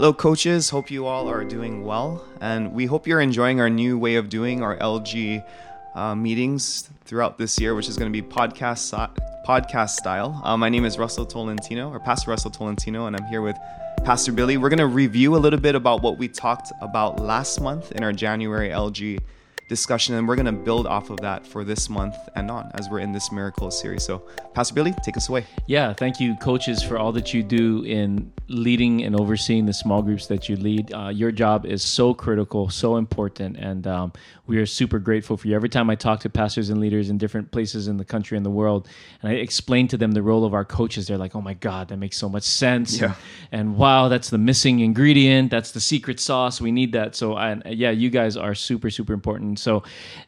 Hello, coaches. Hope you all are doing well. And we hope you're enjoying our new way of doing our LG uh, meetings throughout this year, which is going to be podcast, podcast style. Uh, my name is Russell Tolentino, or Pastor Russell Tolentino, and I'm here with Pastor Billy. We're going to review a little bit about what we talked about last month in our January LG discussion, and we're going to build off of that for this month and on as we're in this miracle series. So, Pastor Billy, take us away. Yeah, thank you, coaches, for all that you do in leading and overseeing the small groups that you lead. Uh, your job is so critical, so important, and um, we are super grateful for you. Every time I talk to pastors and leaders in different places in the country and the world, and I explain to them the role of our coaches, they're like, "Oh my God, that makes so much sense!" Yeah. And, and wow, that's the missing ingredient. That's the secret sauce. We need that. So, I, yeah, you guys are super, super important. So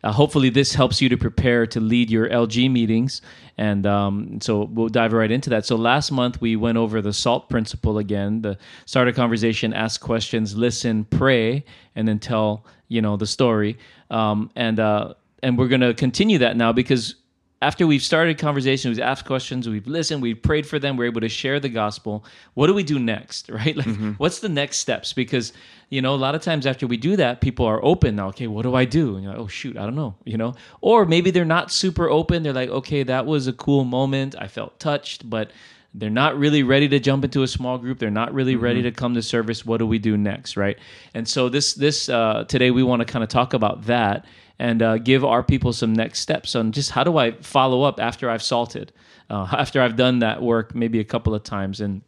uh, hopefully this helps you to prepare to lead your LG meetings. And um, so we'll dive right into that. So last month we went over the SALT principle again. The start a conversation, ask questions, listen, pray, and then tell you know the story. Um, and uh, and we're going to continue that now because after we've started conversations, we've asked questions, we've listened, we've prayed for them, we're able to share the gospel. What do we do next, right? Like, mm-hmm. what's the next steps? Because you know, a lot of times after we do that, people are open now. Okay, what do I do? And you're like, oh shoot, I don't know. You know, or maybe they're not super open. They're like, okay, that was a cool moment. I felt touched, but they're not really ready to jump into a small group they're not really mm-hmm. ready to come to service what do we do next right and so this this uh, today we want to kind of talk about that and uh, give our people some next steps on just how do I follow up after I've salted, uh, after I've done that work maybe a couple of times and.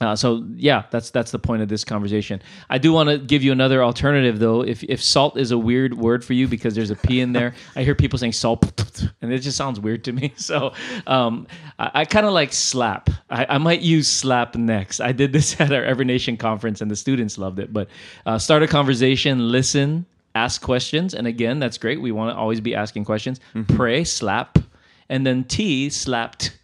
Uh, so yeah, that's that's the point of this conversation. I do want to give you another alternative though. If if salt is a weird word for you because there's a p in there, I hear people saying salt, and it just sounds weird to me. So um, I, I kind of like slap. I, I, might use slap next. I did this at our Every Nation conference, and the students loved it. But uh, start a conversation, listen, ask questions. And again, that's great. We want to always be asking questions. Mm-hmm. Pray, slap, and then T slapped.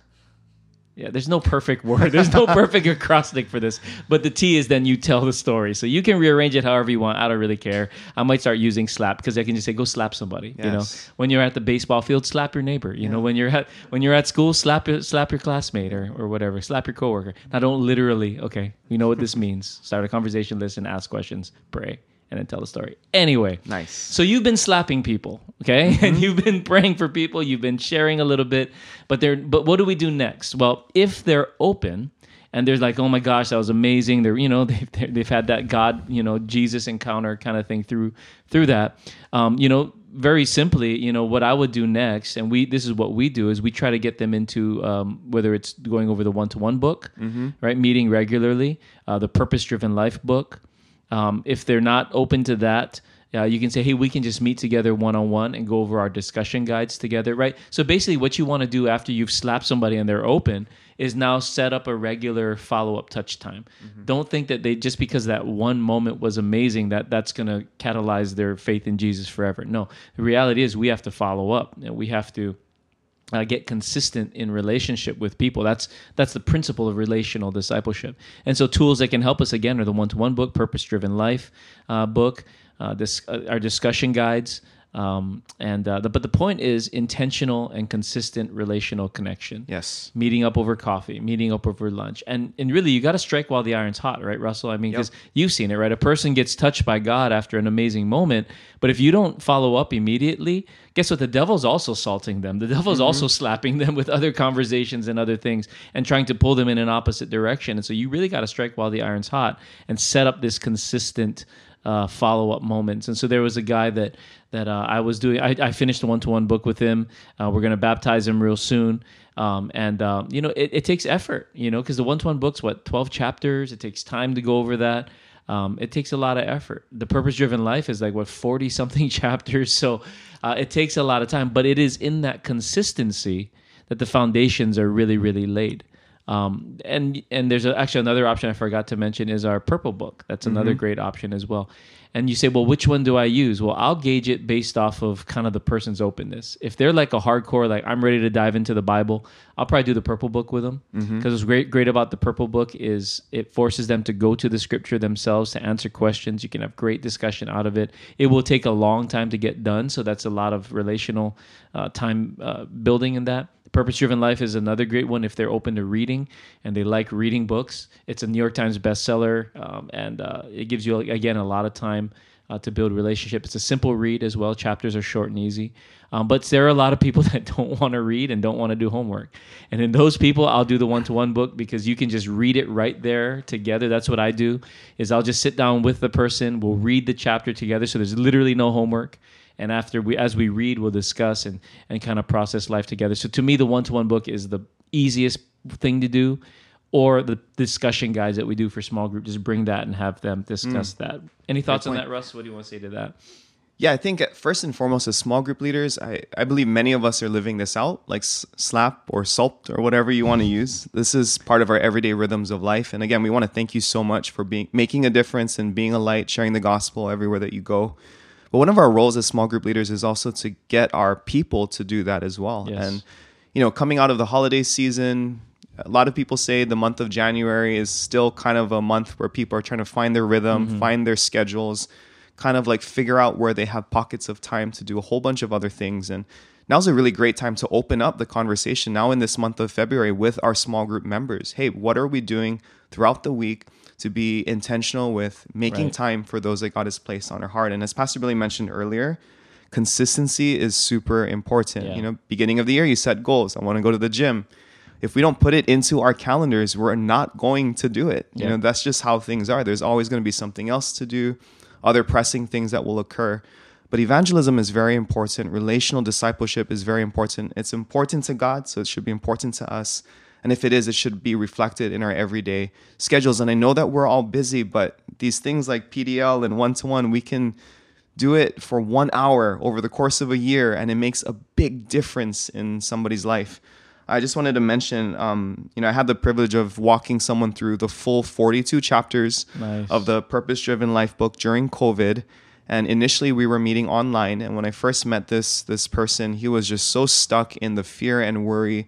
Yeah, there's no perfect word. There's no perfect acrostic for this. But the T is then you tell the story. So you can rearrange it however you want. I don't really care. I might start using slap because I can just say go slap somebody. Yes. You know, when you're at the baseball field, slap your neighbor. You yeah. know, when you're at when you're at school, slap your slap your classmate or, or whatever. Slap your coworker. Now don't literally. Okay, you know what this means. Start a conversation, listen, ask questions, pray and then tell the story. Anyway, nice. So you've been slapping people, okay, mm-hmm. and you've been praying for people. You've been sharing a little bit, but they're. But what do we do next? Well, if they're open and they're like, "Oh my gosh, that was amazing," they're you know they've they've had that God you know Jesus encounter kind of thing through through that. Um, you know, very simply, you know, what I would do next, and we this is what we do is we try to get them into um, whether it's going over the one to one book, mm-hmm. right, meeting regularly, uh, the purpose driven life book. Um, if they're not open to that, uh, you can say, hey, we can just meet together one on one and go over our discussion guides together, right? So basically, what you want to do after you've slapped somebody and they're open is now set up a regular follow up touch time. Mm-hmm. Don't think that they just because that one moment was amazing that that's going to catalyze their faith in Jesus forever. No, the reality is we have to follow up. and We have to uh, get consistent in relationship with people. That's that's the principle of relational discipleship. And so tools that can help us again are the one-to-one book, purpose-driven life uh, book, uh, this uh, our discussion guides. Um, and uh, the, but the point is intentional and consistent relational connection. Yes, meeting up over coffee, meeting up over lunch, and and really you got to strike while the iron's hot, right, Russell? I mean, because yep. you've seen it, right? A person gets touched by God after an amazing moment, but if you don't follow up immediately, guess what? The devil's also salting them. The devil's mm-hmm. also slapping them with other conversations and other things, and trying to pull them in an opposite direction. And so you really got to strike while the iron's hot and set up this consistent uh, follow up moments. And so there was a guy that that uh, I was doing. I, I finished a one to one book with him. Uh, we're going to baptize him real soon. Um, and um, you know, it, it, takes effort. You know, because the one to one book's what twelve chapters. It takes time to go over that. Um, it takes a lot of effort. The purpose driven life is like what forty something chapters. So uh, it takes a lot of time. But it is in that consistency that the foundations are really really laid. Um, and and there's actually another option I forgot to mention is our purple book. That's another mm-hmm. great option as well. And you say, well, which one do I use? Well, I'll gauge it based off of kind of the person's openness. If they're like a hardcore, like I'm ready to dive into the Bible, I'll probably do the purple book with them. Because mm-hmm. what's great great about the purple book is it forces them to go to the scripture themselves to answer questions. You can have great discussion out of it. It will take a long time to get done, so that's a lot of relational uh, time uh, building in that Purpose Driven Life is another great one if they're open to reading and they like reading books. It's a New York Times bestseller, um, and uh, it gives you again a lot of time uh, to build relationship. It's a simple read as well. Chapters are short and easy. Um, but there are a lot of people that don't want to read and don't want to do homework. And in those people, I'll do the one-to-one book because you can just read it right there together. That's what I do. Is I'll just sit down with the person. We'll read the chapter together. So there's literally no homework. And after we, as we read, we'll discuss and and kind of process life together. So to me, the one-to-one book is the easiest thing to do or the discussion guides that we do for small group just bring that and have them discuss mm. that. Any thoughts on that russ? What do you want to say to that? Yeah i think first and foremost as small group leaders i, I believe many of us are living this out like slap or salt or whatever you want to use. This is part of our everyday rhythms of life. And again we want to thank you so much for being making a difference and being a light sharing the gospel everywhere that you go but one of our roles as small group leaders is also to get our people to do that as well yes. and you know coming out of the holiday season a lot of people say the month of January is still kind of a month where people are trying to find their rhythm, mm-hmm. find their schedules, kind of like figure out where they have pockets of time to do a whole bunch of other things. And now's a really great time to open up the conversation now in this month of February with our small group members. Hey, what are we doing throughout the week to be intentional with making right. time for those that God has placed on our heart? And as Pastor Billy mentioned earlier, consistency is super important. Yeah. You know, beginning of the year, you set goals. I want to go to the gym if we don't put it into our calendars, we're not going to do it. You know, that's just how things are. There's always going to be something else to do, other pressing things that will occur. But evangelism is very important. Relational discipleship is very important. It's important to God, so it should be important to us. And if it is, it should be reflected in our everyday schedules. And I know that we're all busy, but these things like PDL and one to one, we can do it for one hour over the course of a year, and it makes a big difference in somebody's life. I just wanted to mention, um, you know, I had the privilege of walking someone through the full 42 chapters nice. of the Purpose Driven Life book during COVID. And initially, we were meeting online. And when I first met this this person, he was just so stuck in the fear and worry,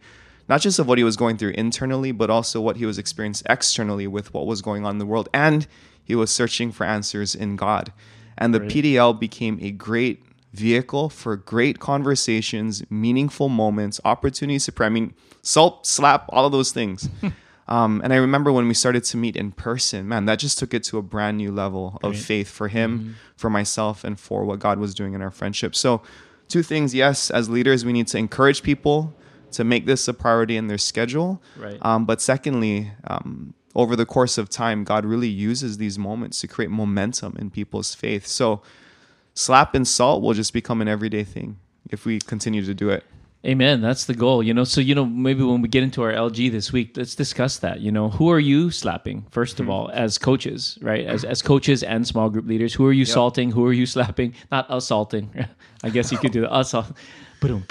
not just of what he was going through internally, but also what he was experiencing externally with what was going on in the world. And he was searching for answers in God. And the PDL became a great vehicle for great conversations, meaningful moments, opportunities to pray. I mean, salt, slap, all of those things. um, and I remember when we started to meet in person, man, that just took it to a brand new level of faith for him, mm-hmm. for myself, and for what God was doing in our friendship. So, two things yes, as leaders, we need to encourage people to make this a priority in their schedule. Right. Um, but secondly, um, over the course of time, God really uses these moments to create momentum in people's faith. So, slap and salt will just become an everyday thing if we continue to do it. Amen. That's the goal. You know, so you know, maybe when we get into our LG this week, let's discuss that. You know, who are you slapping first of hmm. all as coaches, right? As as coaches and small group leaders, who are you yep. salting? Who are you slapping? Not assaulting. I guess you could do the assault. Boom,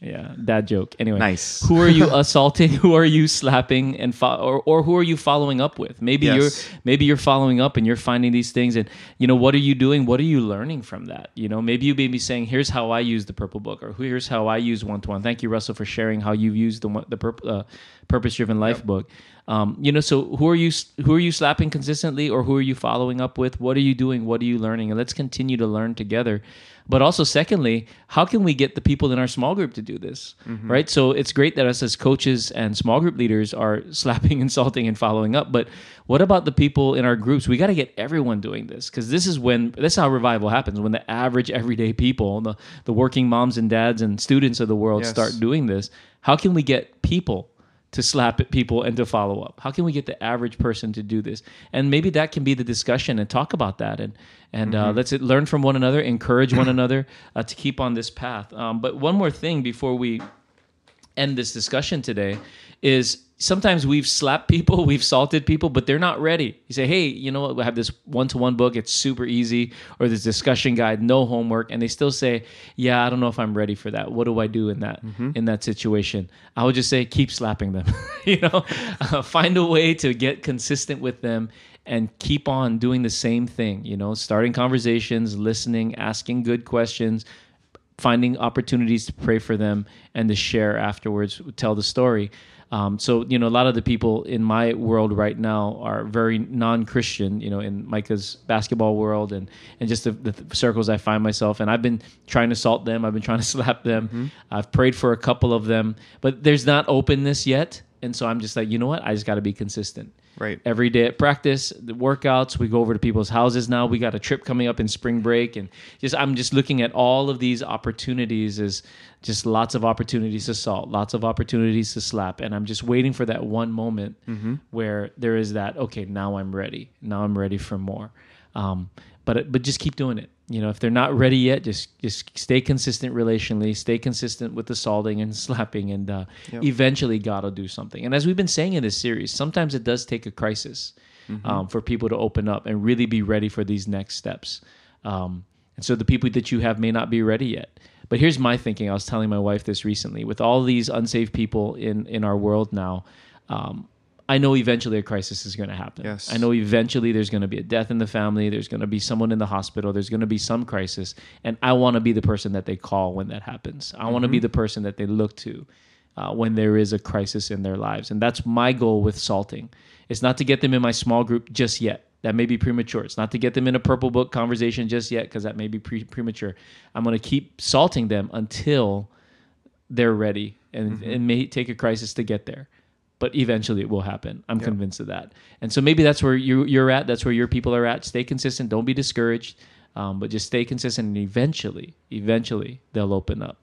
yeah, dad joke. Anyway, nice. who are you assaulting? Who are you slapping? And fo- or or who are you following up with? Maybe yes. you're maybe you're following up and you're finding these things, and you know what are you doing? What are you learning from that? You know, maybe you may be saying, "Here's how I use the purple book," or "Here's how I use one to one." Thank you, Russell, for sharing how you've used the the uh, purpose driven life yep. book. Um, you know, so who are you who are you slapping consistently, or who are you following up with? What are you doing? What are you learning? And let's continue to learn together. But also, secondly, how can we get the people in our small group to do this? Mm-hmm. Right. So it's great that us as coaches and small group leaders are slapping, insulting, and following up. But what about the people in our groups? We got to get everyone doing this because this is when this is how revival happens. When the average everyday people, the the working moms and dads and students of the world yes. start doing this, how can we get people to slap at people and to follow up? How can we get the average person to do this? And maybe that can be the discussion and talk about that and and uh, mm-hmm. uh, let's learn from one another, encourage one another uh, to keep on this path. Um, but one more thing before we end this discussion today is sometimes we've slapped people, we've salted people, but they're not ready. You say, hey, you know what? We have this one to one book, it's super easy, or this discussion guide, no homework, and they still say, yeah, I don't know if I'm ready for that. What do I do in that mm-hmm. in that situation? I would just say, keep slapping them. you know, uh, find a way to get consistent with them and keep on doing the same thing. You know, starting conversations, listening, asking good questions. Finding opportunities to pray for them and to share afterwards, tell the story Um, so you know, a lot of the people in my world right now are very non-Christian. You know, in Micah's basketball world and and just the, the circles I find myself. And I've been trying to salt them. I've been trying to slap them. Mm-hmm. I've prayed for a couple of them, but there's not openness yet. And so I'm just like, you know what? I just got to be consistent. Right. Every day at practice, the workouts, we go over to people's houses now. We got a trip coming up in spring break and just I'm just looking at all of these opportunities as just lots of opportunities to salt, lots of opportunities to slap and I'm just waiting for that one moment where there is that okay, now I'm ready. Now I'm ready for more. Um, but but just keep doing it. You know, if they're not ready yet, just just stay consistent relationally, stay consistent with the salting and slapping, and uh, eventually God will do something. And as we've been saying in this series, sometimes it does take a crisis um, for people to open up and really be ready for these next steps. Um, and so the people that you have may not be ready yet. But here's my thinking. I was telling my wife this recently. With all these unsaved people in in our world now, um, I know eventually a crisis is going to happen. Yes. I know eventually there's going to be a death in the family. There's going to be someone in the hospital. There's going to be some crisis, and I want to be the person that they call when that happens. I want to be the person that they look to uh, when there is a crisis in their lives, and that's my goal with salting. It's not to get them in my small group just yet. That may be premature. It's not to get them in a purple book conversation just yet because that may be pre- premature. I'm going to keep salting them until they're ready, and it may take a crisis to get there but eventually it will happen. I'm convinced of that. And so maybe that's where you, you're at. That's where your people are at. Stay consistent. Don't be discouraged, um, but just stay consistent, and eventually, eventually they'll open up.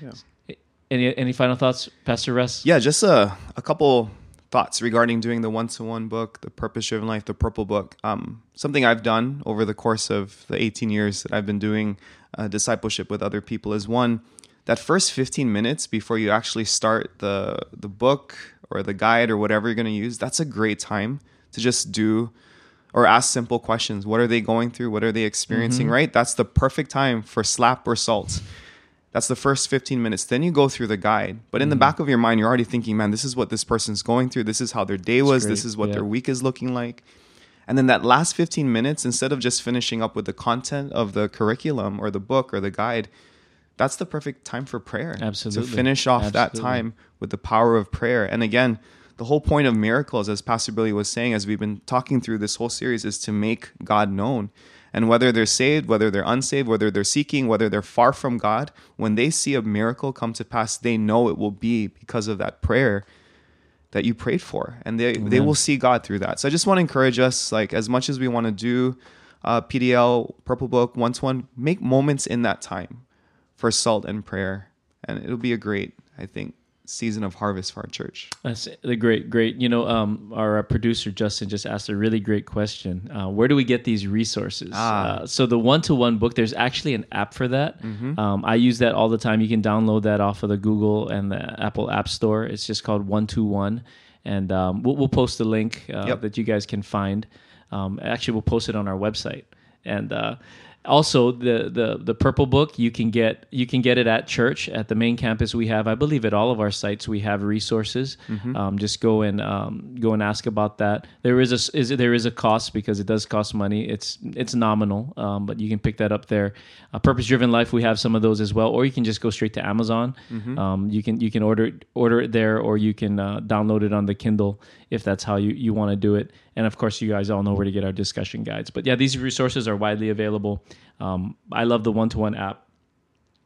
Yeah. Any any final thoughts, Pastor Russ? Yeah, just a, a couple thoughts regarding doing the one to one book, the purpose driven life, the purple book. Um, something I've done over the course of the 18 years that I've been doing uh, discipleship with other people is one, that first 15 minutes before you actually start the, the book or the guide or whatever you're going to use, that's a great time to just do or ask simple questions. What are they going through? What are they experiencing, mm-hmm. right? That's the perfect time for slap or salt. That's the first 15 minutes. Then you go through the guide. But in the mm-hmm. back of your mind, you're already thinking, man, this is what this person's going through. This is how their day was. This is what Yeah. their week is looking like. And then that last 15 minutes, instead of just finishing up with the content of the curriculum or the book or the guide, that's the perfect time for prayer. Absolutely. To finish off that time with the power of prayer. And again, the whole point of miracles, as Pastor Billy was saying, as we've been talking through this whole series, is to make God known. And whether they're saved, whether they're unsaved, whether they're seeking, whether they're far from God, when they see a miracle come to pass, they know it will be because of that prayer that you prayed for. And they, they will see God through that. So I just want to encourage us, like, as much as we want to do uh, PDL, Purple Book, one to one, make moments in that time for salt and prayer. And it'll be a great, I think, season of harvest for our church. That's the great, great. You know, um, our uh, producer Justin just asked a really great question. Uh, where do we get these resources? Ah. Uh, so the one-to-one book, there's actually an app for that. Mm-hmm. Um, I use that all the time. You can download that off of the Google and the Apple App Store. It's just called One to One, and um, we'll, we'll post the link uh, Yep. that you guys can find. Um, actually, we'll post it on our website, and uh, also the the the purple book you can get you can get it at church at the main campus we have. I believe at all of our sites we have resources. Um, just go and um, go and ask about that. There is a is there is a cost because it does cost money. It's it's nominal um, but you can pick that up there. Uh, purpose driven life we have some of those as well or you can just go straight to amazon. Um, you can you can order order it there or you can uh, download it on the kindle if that's how you, you want to do it and of course you guys all know where to get our discussion guides but yeah these resources are widely available um, i love the one-to-one app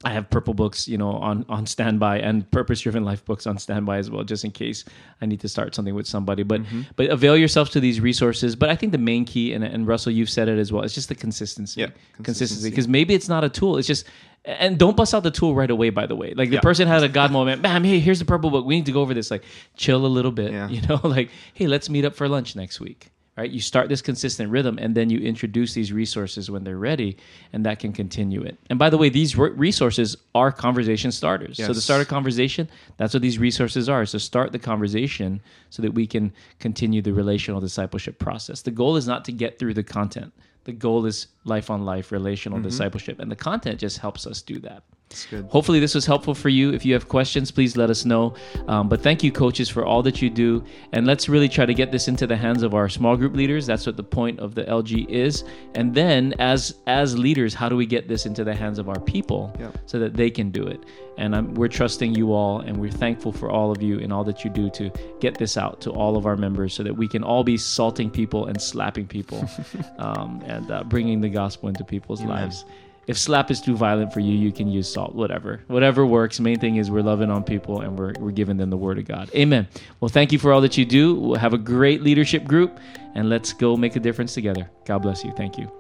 I have purple books, you know, on on standby and purpose driven life books on standby as well, just in case I need to start something with somebody. But Mm-hmm. but avail yourselves to these resources. But I think the main key, and, and Russell, you've said it as well, it's just the consistency. Yeah, consistency. consistency. Because maybe it's not a tool. It's just and don't bust out the tool right away. By the way, like the Yeah. person had a God moment. Bam! Hey, here's the purple book. We need to go over this. Like, chill a little bit. Yeah. You know, like, hey, let's meet up for lunch next week. Right? You start this consistent rhythm, and then you introduce these resources when they're ready, and that can continue it. And by the way, these resources are conversation starters. So to start a conversation, that's what these resources are. So start the conversation so that we can continue the relational discipleship process. The goal is not to get through the content. The goal is life on life relational Mm-hmm. discipleship, and the content just helps us do that. It's good. Hopefully, this was helpful for you. If you have questions, please let us know. Um, but thank you, coaches, for all that you do. And let's really try to get this into the hands of our small group leaders. That's what the point of the LG is. And then, as as leaders, how do we get this into the hands of our people Yep. so that they can do it? And I'm, we're trusting you all, and we're thankful for all of you and all that you do to get this out to all of our members, so that we can all be salting people and slapping people, um, and uh, bringing the gospel into people's lives if slap is too violent for you, you can use salt, whatever. Whatever works. Main thing is we're loving on people and we're, we're giving them the word of God. Amen. Well, thank you for all that you do. We'll have a great leadership group and let's go make a difference together. God bless you. Thank you.